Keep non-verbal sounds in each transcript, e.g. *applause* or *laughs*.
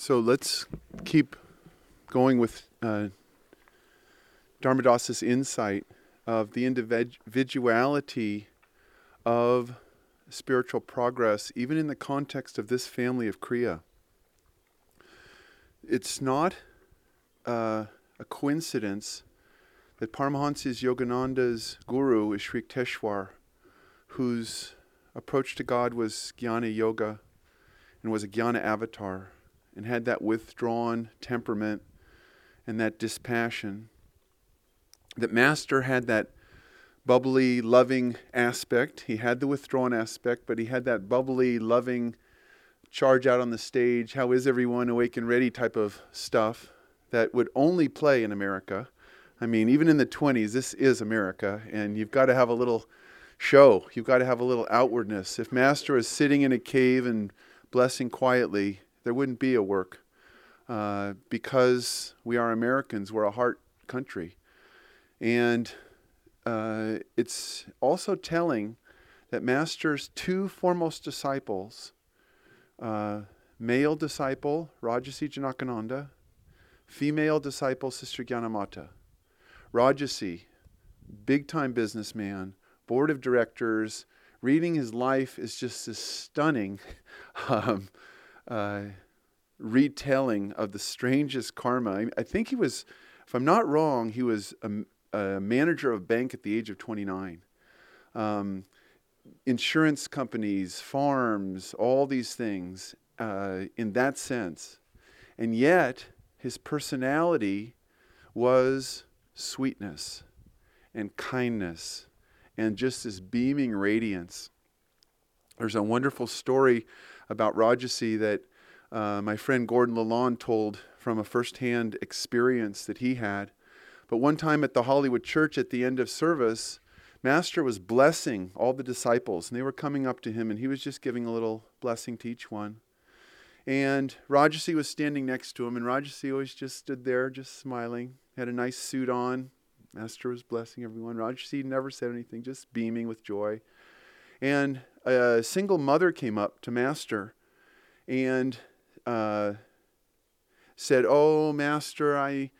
So let's keep going with uh, Dharmadas's insight of the individuality of spiritual progress, even in the context of this family of Kriya. It's not uh, a coincidence that Paramahansa Yogananda's guru is Sri Yukteswar, whose approach to God was Jnana Yoga and was a Jnana avatar and had that withdrawn temperament and that dispassion. That Master had that bubbly, loving aspect. He had the withdrawn aspect, but he had that bubbly, loving, charge out on the stage, how is everyone awake and ready type of stuff that would only play in America. I mean, even in the 20s, this is America, and you've got to have a little show. You've got to have a little outwardness. If Master is sitting in a cave and blessing quietly, there wouldn't be a work uh, because we are Americans. We're a heart country. And uh, it's also telling that Master's two foremost disciples, uh, male disciple Rajarsi Janakananda, female disciple Sister Gyanamata. Rajarsi, big time businessman, board of directors, reading his life is just this stunning *laughs* um, uh, retelling of the strangest karma. I, I, think he was, if I'm not wrong, he was a, a manager of a bank at the age of 29. Um, insurance companies, farms, all these things uh, in that sense. And yet, his personality was sweetness and kindness and just this beaming radiance. There's a wonderful story about Rajarsi that uh, my friend Gordon Lalonde told from a firsthand experience that he had. But one time at the Hollywood Church at the end of service, Master was blessing all the disciples, and they were coming up to him, and he was just giving a little blessing to each one. And Rajarsi was standing next to him, and Rajarsi always just stood there, just smiling, had a nice suit on. Master was blessing everyone. Rajarsi never said anything, just beaming with joy. And a single mother came up to Master and uh, said, Oh, Master, I,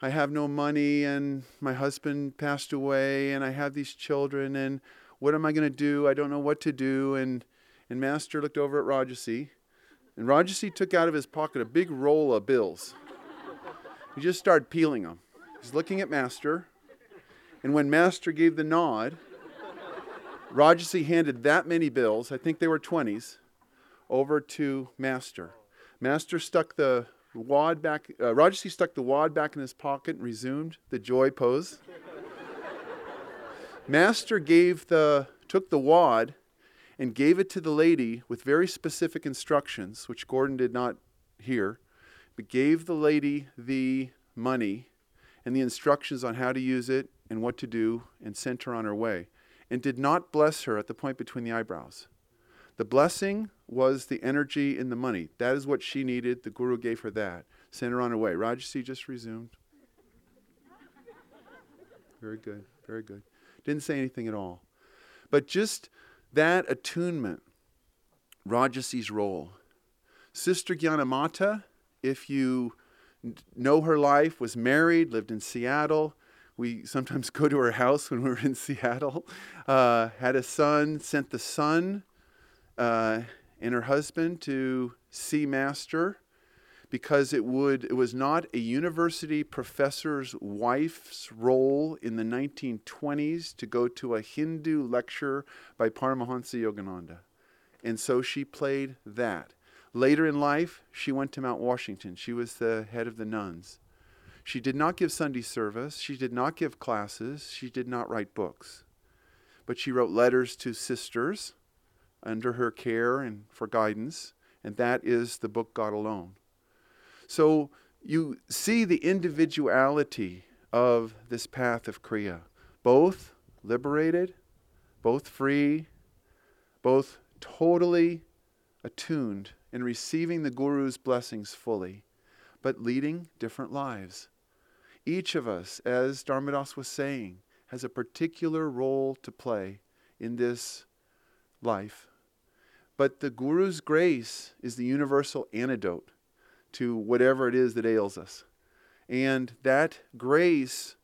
I have no money, and my husband passed away, and I have these children, and what am I going to do? I don't know what to do. And, and Master looked over at Rajarsi, and Rajarsi took out of his pocket a big roll of bills. he just started peeling them. He's looking at Master, and when Master gave the nod, Rajarsi handed that many bills, I think they were 20s, over to Master. Master stuck the wad back, uh, Rajarsi stuck the wad back in his pocket and resumed the joy pose. Master gave the, took the wad and gave it to the lady with very specific instructions, which Gordon did not hear, but gave the lady the money and the instructions on how to use it and what to do and sent her on her way and did not bless her at the point between the eyebrows. The blessing was the energy in the money. That is what she needed. The Guru gave her that. Sent her on her way. Rajarsi just resumed. Very good. Very good. Didn't say anything at all. But just that attunement, Rajarsi's role. Sister Gyanamata, if you know her life, was married, lived in Seattle, we sometimes *laughs* go to her house when we were in Seattle. Uh, had a son, sent the son uh, and her husband to see Master because it would it was not a university professor's wife's role in the 1920s to go to a Hindu lecture by Paramahansa Yogananda. And so she played that. Later in life, she went to Mount Washington. She was the head of the nuns. She did not give Sunday service. She did not give classes. She did not write books. But she wrote letters to sisters under her care and for guidance, and that is the book God Alone. So you see the individuality of this path of Kriya, both liberated, both free, both totally attuned and receiving the Guru's blessings fully but leading different lives. Each of us, as Dharmadas was saying, has a particular role to play in this life. But the Guru's grace is the universal antidote to whatever it is that ails us. And that grace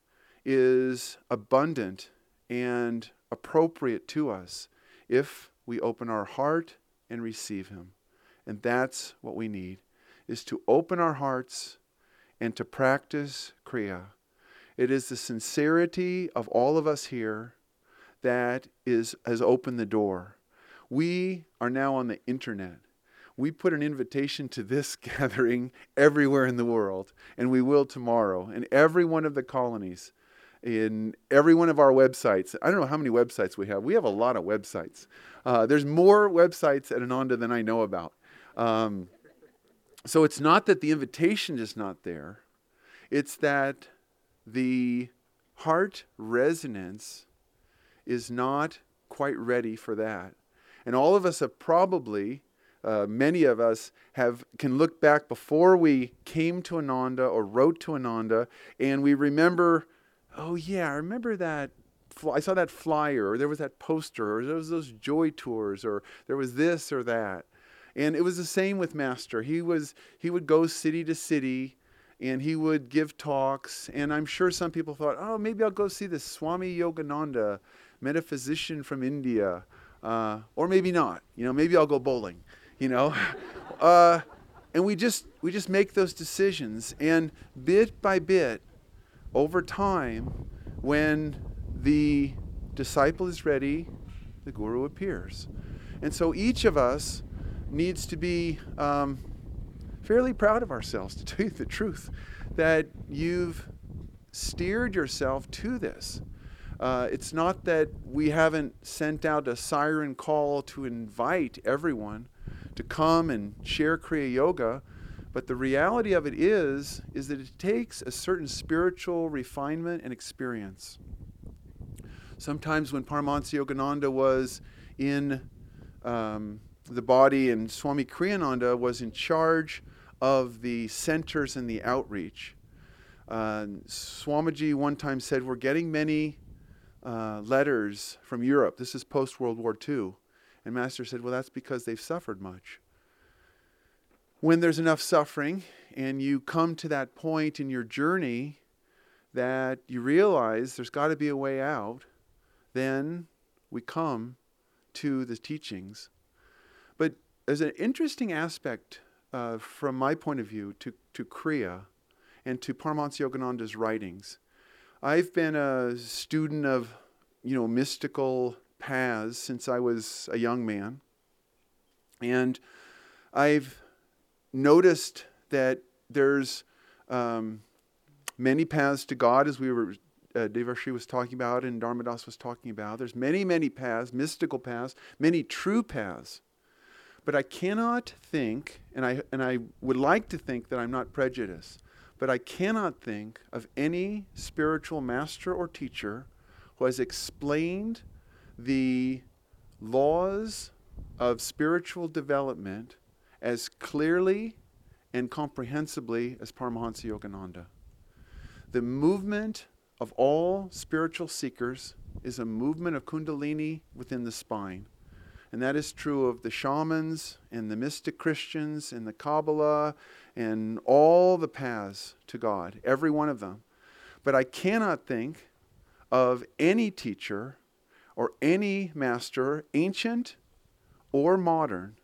is abundant and appropriate to us if we open our heart and receive him. And that's what we need is to open our hearts and to practice kriya. It is the sincerity of all of us here that is has opened the door. We are now on the internet. We put an invitation to this *laughs* gathering everywhere in the world, and we will tomorrow in every one of the colonies, in every one of our websites. I don't know how many websites we have. We have a lot of websites. Uh, there's more websites at Ananda than I know about. Um, so it's not that the invitation is not there, it's that the heart resonance is not quite ready for that. And all of us have probably, uh, many of us have can look back before we came to Ananda or wrote to Ananda, and we remember, oh yeah, I remember that. I saw that flyer, or there was that poster, or there was those joy tours, or there was this or that. And it was the same with Master. He was he would go city to city and he would give talks. And I'm sure some people thought, oh, maybe I'll go see this Swami Yogananda, metaphysician from India, uh, or maybe not. You know, maybe I'll go bowling. You know, *laughs* uh, and we just we just make those decisions, and bit by bit, over time, when the disciple is ready, the guru appears. And so each of us needs to be um, fairly proud of ourselves, to tell you the truth, that you've steered yourself to this. Uh, it's not that we haven't sent out a siren call to invite everyone to come and share Kriya Yoga, but the reality of it is, is that it takes a certain spiritual refinement and experience. Sometimes when Paramahansa Yogananda was in um, the body, and Swami Kriyananda was in charge of the centers and the outreach. Uh, Swamiji one time said, We're getting many uh, letters from Europe. This is post World War II. And Master said, Well, that's because they've suffered much. When there's enough suffering and you come to that point in your journey that you realize there's got to be a way out, then we come to the teachings but there's an interesting aspect uh, from my point of view to, to Kriya and to Paramahansa Yogananda's writings. I've been a student of, you know, mystical paths since I was a young man. And I've noticed that there's um, many paths to God, as we were uh, Devarshi was talking about and Dharmadas was talking about. There's many, many paths, mystical paths, many true paths. But I cannot think, and I, and I would like to think that I'm not prejudiced, but I cannot think of any spiritual master or teacher who has explained the laws of spiritual development as clearly and comprehensibly as Paramahansa Yogananda. The movement of all spiritual seekers is a movement of Kundalini within the spine. And that is true of the shamans and the mystic Christians and the Kabbalah and all the paths to God, every one of them. But I cannot think of any teacher or any master, ancient or modern,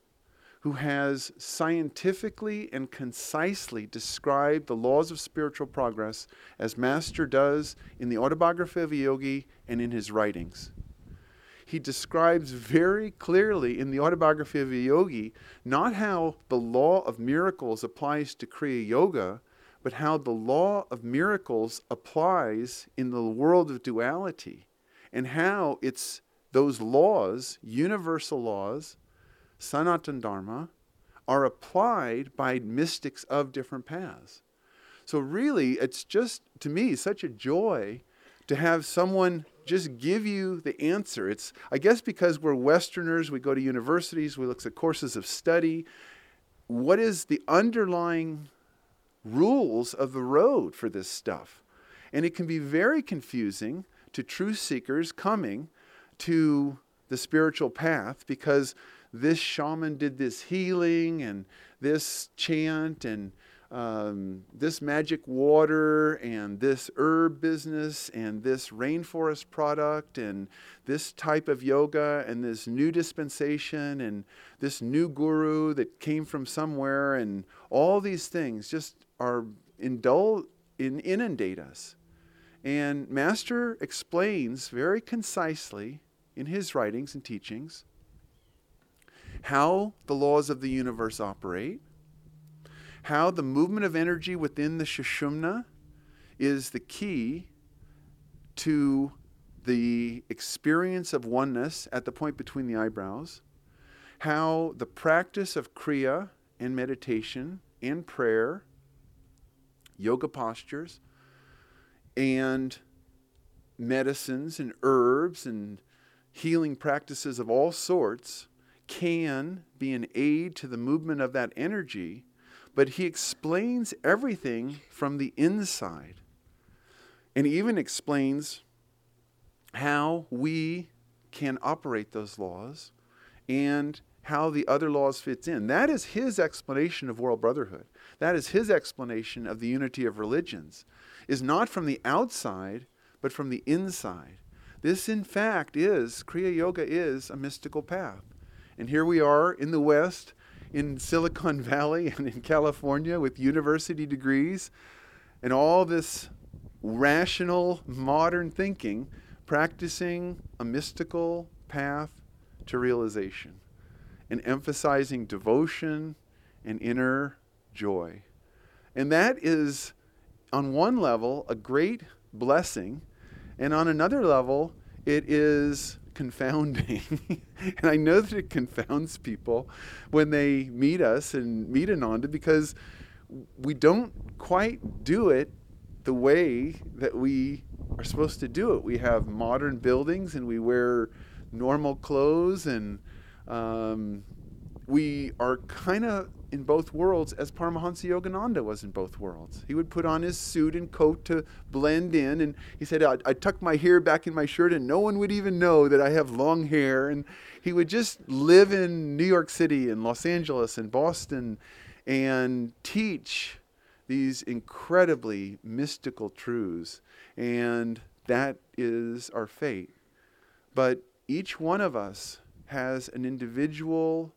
who has scientifically and concisely described the laws of spiritual progress as Master does in the autobiography of a yogi and in his writings he describes very clearly in the autobiography of a yogi not how the law of miracles applies to Kriya Yoga, but how the law of miracles applies in the world of duality, and how it's those laws, universal laws, Sanatan Dharma, are applied by mystics of different paths. So, really, it's just, to me, such a joy to have someone just give you the answer. It's, I guess, because we're Westerners, we go to universities, we look at courses of study. What is the underlying rules of the road for this stuff? And it can be very confusing to true seekers coming to the spiritual path because this shaman did this healing and this chant and um, this magic water and this herb business and this rainforest product and this type of yoga and this new dispensation and this new guru that came from somewhere and all these things just are indul- in, inundate us. And Master explains very concisely in his writings and teachings how the laws of the universe operate how the movement of energy within the Sushumna is the key to the experience of oneness at the point between the eyebrows, how the practice of Kriya and meditation and prayer, yoga postures, and medicines and herbs and healing practices of all sorts can be an aid to the movement of that energy but he explains everything from the inside. And even explains how we can operate those laws and how the other laws fits in. That is his explanation of world brotherhood. That is his explanation of the unity of religions. Is not from the outside, but from the inside. This in fact is Kriya Yoga is a mystical path. And here we are in the West in Silicon *laughs* Valley and in California with university degrees and all this rational modern thinking, practicing a mystical path to realization and emphasizing devotion and inner joy. And that is, on one level, a great blessing, and on another level, it is confounding. *laughs* and I know that it confounds people when they meet us and meet Ananda because we don't quite do it the way that we are supposed to do it. We have modern buildings and we wear normal clothes and um, we are kind of in both worlds as Paramahansa Yogananda was in both worlds. He would put on his suit and coat to blend in, and he said, I'd, I'd, tuck my hair back in my shirt, and no one would even know that I have long hair. And he would just live in New York City and Los Angeles and Boston and teach these incredibly mystical truths. And that is our fate. But each one of us has an individual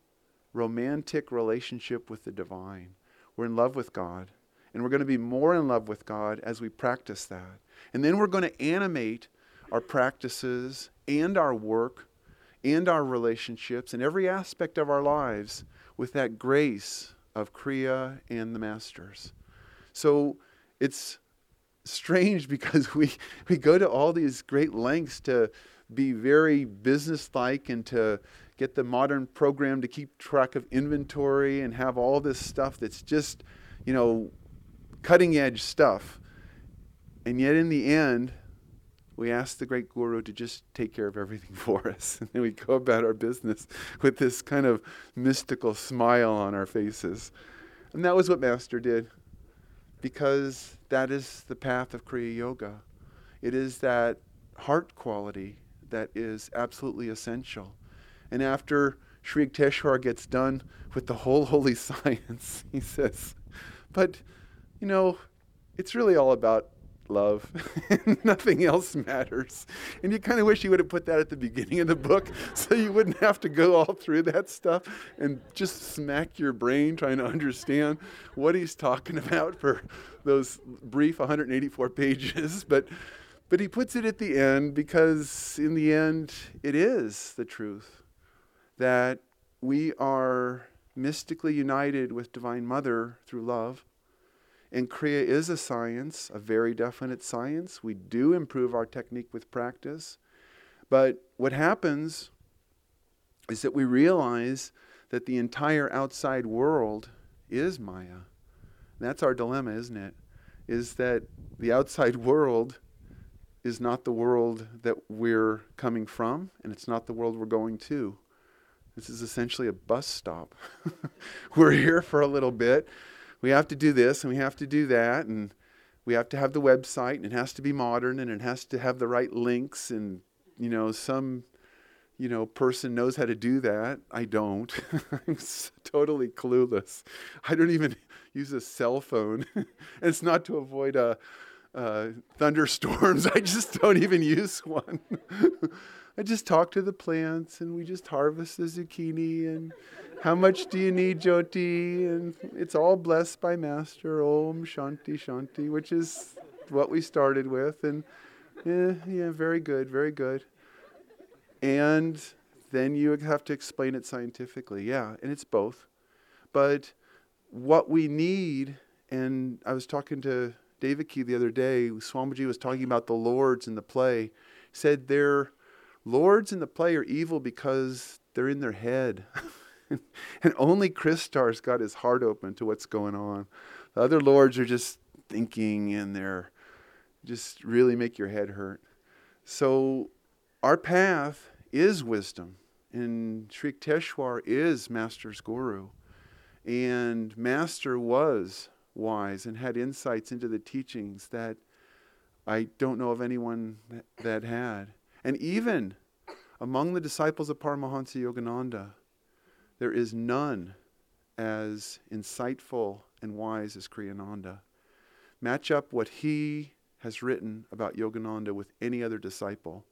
romantic relationship with the divine. We're in love with God. And we're going to be more in love with God as we practice that. And then we're going to animate our practices and our work and our relationships and every aspect of our lives with that grace of Kriya and the Masters. So it's strange *laughs* because we, we go to all these great lengths to be very businesslike and to get the modern program to keep track of inventory and have all this stuff that's just, you know, cutting edge stuff. And yet, in the end, we ask the great guru to just take care of everything *laughs* for us. And then we go about our business with this kind of mystical smile on our faces. And that was what Master did, because that is the path of Kriya Yoga. It is that heart quality that is absolutely essential. And after Sri Yukteswar gets done with the whole *laughs* holy science, *laughs* he says, But, you know, it's really all about love. *laughs* Nothing else matters. And you kind of wish he would have put that at the beginning of the book so you wouldn't have to go all through that stuff and just smack your brain trying to understand what he's talking about for those brief 184 pages. But but he puts it at the end because in the end it is the truth that we are mystically united with Divine Mother through love. And Kriya is a science, a very definite science. We do improve our technique with practice. But what happens is that we realize that the entire outside world is Maya. that's our dilemma, isn't it? Is that the outside world is not the world that we're coming from, and it's not the world we're going to. This is essentially a bus stop. *laughs* We're here for a little bit. We have to do this and we have to do that and we have to have the website and it has to be modern and it has to have the right links and you know some you know, person knows how to do that. I don't. *laughs* I'm totally clueless. I don't even use a cell phone. *laughs* it's not to avoid uh, uh, thunderstorms. *laughs* I just don't even use one. *laughs* I just talk to the plants and we just harvest the zucchini and how much do you need, Jyoti? And it's all blessed by Master Om Shanti Shanti, which is what we started with. And yeah, yeah, very good, very good. And then you have to explain it scientifically. Yeah, and it's both. But what we need, and I was talking to Devaki the other day, Swamiji was talking about the lords in the play. Said their lords in the play are evil because they're in their head. *laughs* and only Kristar's got his heart open to what's going on. The other lords are just thinking and they're just really make your head hurt. So our path is wisdom, and Sri Yukteswar is Master's guru. And Master was wise and had insights into the teachings that I don't know of anyone that, had. And even among the disciples of Paramahansa Yogananda, there is none as insightful and wise as Kriyananda. Match up what he has written about Yogananda with any other disciple.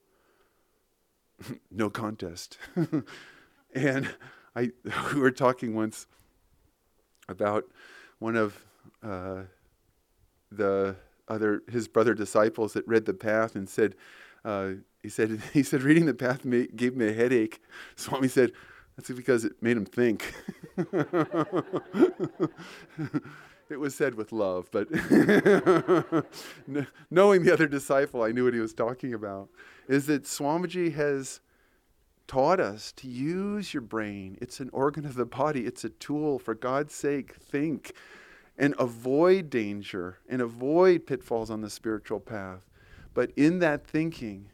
*laughs* no contest. *laughs* and I, *laughs* we were talking once about one of uh, the other his brother disciples that read the path and said uh, he said *laughs* he said reading the path made, gave me a headache. *laughs* Swami said that's because it made him think. *laughs* it was said with love, but knowing the other disciple, I knew what he was talking about. Is that Swamiji has taught us to use your brain. It's an organ of the body, it's a tool. For God's sake, think and avoid danger and avoid pitfalls on the spiritual path. But in that thinking,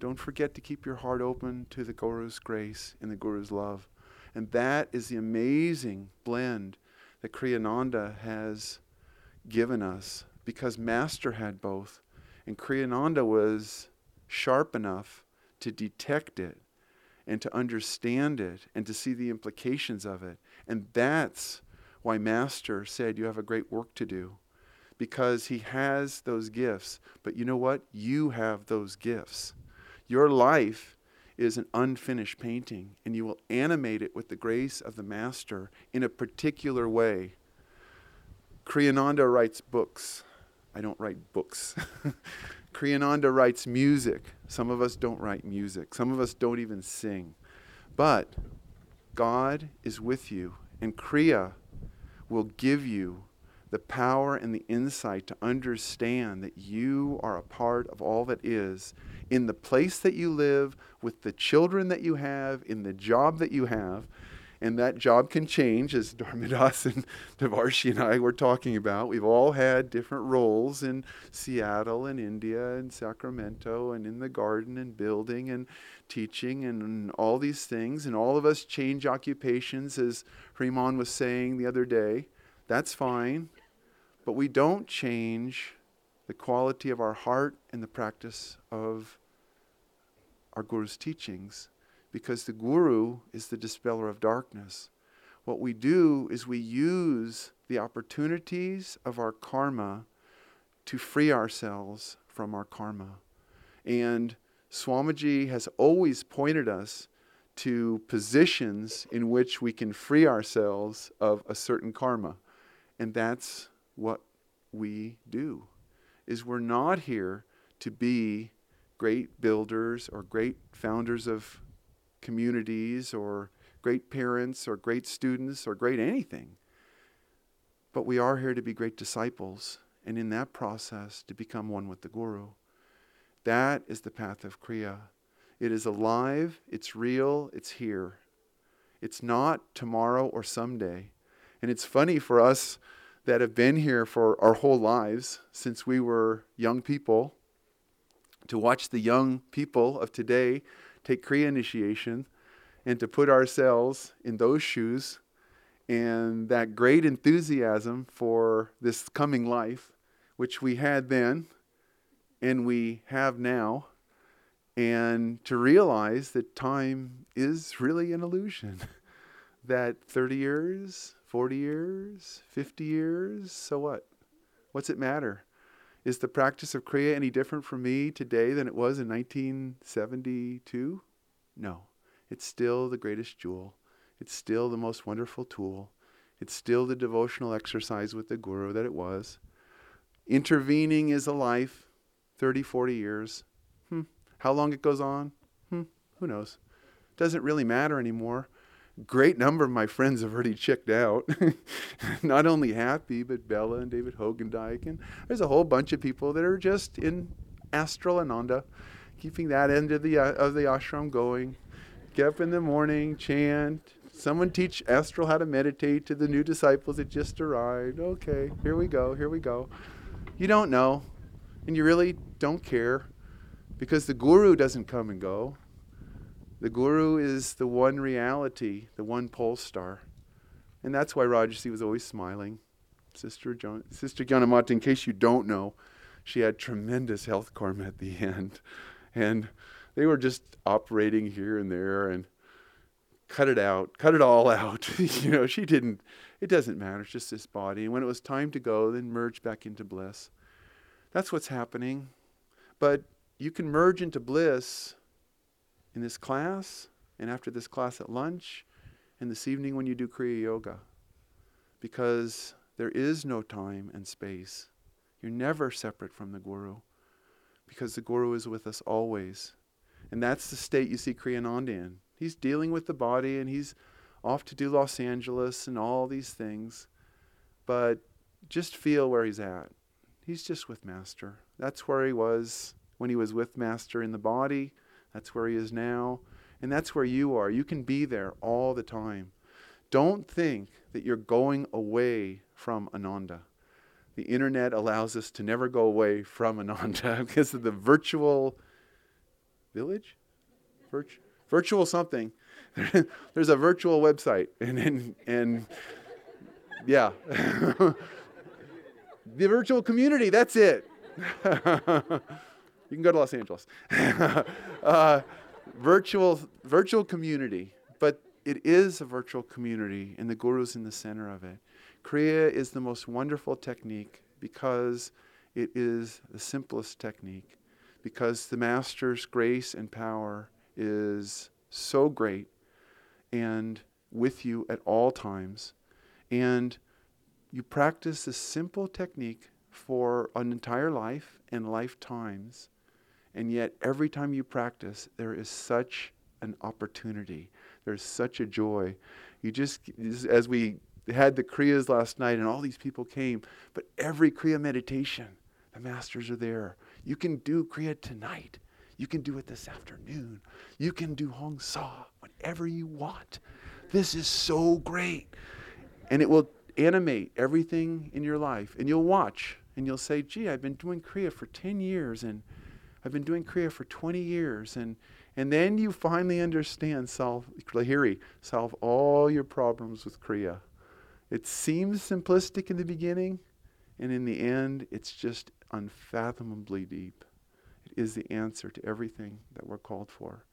don't forget to keep your heart open to the Guru's grace and the Guru's love. And that is the amazing blend that Kriyananda has given us because Master had both. And Kriyananda was sharp enough to detect it and to understand it and to see the implications of it. And that's why Master said, You have a great work to do because he has those gifts. But you know what? You have those gifts. Your life is an unfinished painting, and you will animate it with the grace of the Master in a particular way. Kriyananda writes books. I don't write books. *laughs* Kriyananda writes music. Some of us don't write music. Some of us don't even sing. But God is with you, and Kriya will give you the power and the insight to understand that you are a part of all that is in the place that you live, with the children that you have, in the job that you have. And that job can change, as Dharmadas *laughs* and Devarshi and I were talking about. We've all had different roles in Seattle and India and Sacramento and in the garden and building and teaching and all these things. And all of us change occupations, as Hriman was saying the other day. That's fine. But we don't change the quality of our heart and the practice of our Guru's teachings because the Guru is the dispeller of darkness. What we do is we use the opportunities of our karma to free ourselves from our karma. And Swamiji has always pointed us to positions in which we can free ourselves of a certain karma. And that's what we do. Is we're not here to be great builders or great founders of communities or great parents or great students or great anything. But we are here to be great disciples and in that process to become one with the Guru. That is the path of Kriya. It is alive, it's real, it's here. It's not tomorrow or someday. And it's funny for us that have been here for our whole lives since we were young people to watch the young people of today take Kriya initiation and to put ourselves in those shoes and that great enthusiasm for this coming life, which we had then and we have now, and to realize that time is really an illusion. *laughs* that 30 years, 40 years, 50 years, so what? What's it matter? Is the practice of Kriya any different for me today than it was in 1972? No. It's still the greatest jewel. It's still the most wonderful tool. It's still the devotional exercise with the Guru that it was. Intervening is a life, 30, 40 years. Hmm. How long it goes on? Hmm. Who knows? Doesn't really matter anymore. Great number of my friends have already checked out. *laughs* Not only happy, but Bella and David Hogendijk. And there's a whole bunch of people that are just in astral ananda, keeping that end of the, uh, of the ashram going. Get up in the morning, chant, Someone teach astral how to meditate to the new disciples that just arrived. Okay, here we go, here we go. You don't know, and you really don't care because the guru doesn't come and go. The guru is the one reality, the one pole star. And that's why Rajarsi was always smiling. Sister John, Sister Gyanamata, in case you don't know, she had tremendous health karma at the *laughs* end. And they were just operating here and there and cut it out, cut it all out. *laughs* you know, she didn't, it doesn't matter, it's just this body. And when it was time to go, then merge back into bliss. That's what's happening. But you can merge into bliss in this class, and after this class at lunch, and this evening when you do Kriya Yoga. Because there is no time and space. You're never separate from the Guru. Because the Guru is with us always. And that's the state you see Kriyananda in. He's dealing with the body and he's off to do Los Angeles and all these things. But just feel where he's at. He's just with Master. That's where he was when he was with Master in the body. That's where he is now. And that's where you are. You can be there all the time. Don't think that you're going away from Ananda. The internet allows us to never go away from Ananda *laughs* because of the virtual village? Virtual virtual something. *laughs* There's a virtual website, and and, and yeah, *laughs* the virtual community. That's it. You can go to Los Angeles. *laughs* uh, virtual virtual community, but it is a virtual community, and the guru's in the center of it. Kriya is the most wonderful technique because it is the simplest technique, because the master's grace and power is so great and with you at all times. And you practice this simple technique for an entire life and lifetimes. And yet, every time you practice, there is such an opportunity. There's such a joy. You just, as we had the Kriyas last night and all these people came, but every Kriya meditation, the masters are there. You can do Kriya tonight. You can do it this afternoon. You can do Hong Sau whenever you want. This is so great. And it will animate everything in your life. And you'll watch and you'll say, gee, I've been doing Kriya for 10 years and I've been doing Kriya for 20 years. And, and then you finally understand, solve, Lahiri, solve all your problems with Kriya. It seems simplistic in the beginning, and in the end, it's just unfathomably deep It is the answer to everything that we're called for.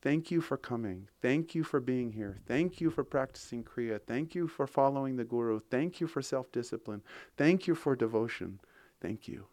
Thank you for coming. Thank you for being here. Thank you for practicing Kriya. Thank you for following the Guru. Thank you for self discipline. Thank you for devotion. Thank you.